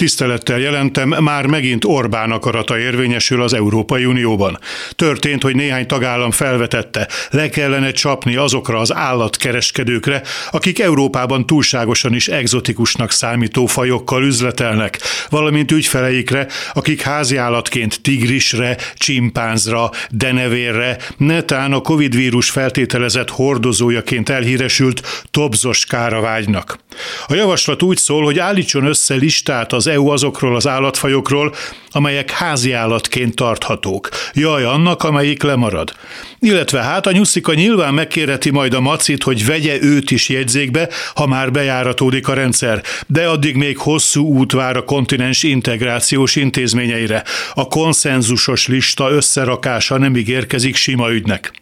Tisztelettel jelentem, már megint Orbán akarata érvényesül az Európai Unióban. Történt, hogy néhány tagállam felvetette, le kellene csapni azokra az állatkereskedőkre, akik Európában túlságosan is egzotikusnak számító fajokkal üzletelnek, valamint ügyfeleikre, akik háziállatként tigrisre, csimpánzra, denevérre, netán a Covid vírus feltételezett hordozójaként elhíresült tobzoskára vágynak. A javaslat úgy szól, hogy állítson össze listát az EU azokról az állatfajokról, amelyek házi állatként tarthatók. Jaj, annak, amelyik lemarad. Illetve hát a nyuszika nyilván megkérheti majd a macit, hogy vegye őt is jegyzékbe, ha már bejáratódik a rendszer, de addig még hosszú út vár a kontinens integrációs intézményeire. A konszenzusos lista összerakása nem ígérkezik sima ügynek.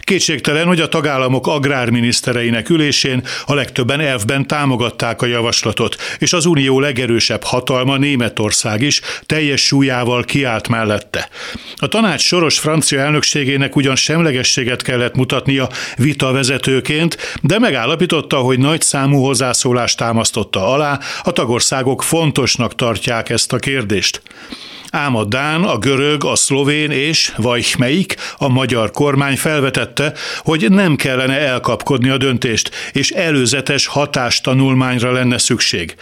Kétségtelen, hogy a tagállamok agrárminisztereinek ülésén a legtöbben elfben támogatták a javaslatot, és az unió legerősebb hatalma Németország is teljes súlyával kiállt mellette. A tanács soros francia elnökségének ugyan semlegességet kellett mutatnia vita vezetőként, de megállapította, hogy nagy számú hozzászólást támasztotta alá, a tagországok fontosnak tartják ezt a kérdést. Ám a Dán, a görög, a szlovén és, vagy melyik, a magyar kormány felvetette, hogy nem kellene elkapkodni a döntést, és előzetes hatástanulmányra lenne szükség.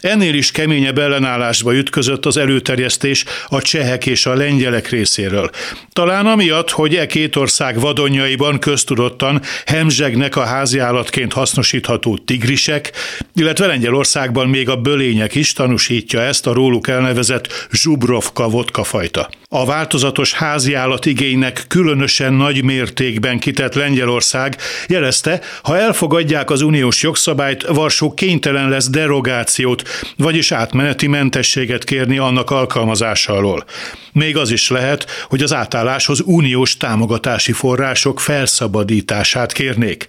Ennél is keményebb ellenállásba ütközött az előterjesztés a csehek és a lengyelek részéről. Talán amiatt, hogy e két ország vadonjaiban köztudottan hemzsegnek a háziállatként hasznosítható tigrisek, illetve Lengyelországban még a bölények is tanúsítja ezt a róluk elnevezett Zsubrov vodka, vodka fajta. A változatos háziállat igénynek különösen nagy mértékben kitett Lengyelország jelezte, ha elfogadják az uniós jogszabályt, Varsó kénytelen lesz derogációt, vagyis átmeneti mentességet kérni annak alkalmazása alól. Még az is lehet, hogy az átálláshoz uniós támogatási források felszabadítását kérnék.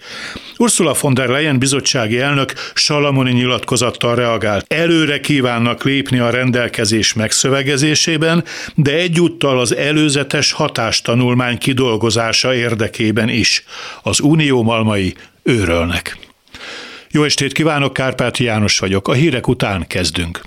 Ursula von der Leyen bizottsági elnök Salamoni nyilatkozattal reagált. Előre kívánnak lépni a rendelkezés megszövegezésében, de egyúttal az előzetes hatástanulmány kidolgozása érdekében is. Az unió malmai őrölnek. Jó estét kívánok, Kárpáti János vagyok. A hírek után kezdünk.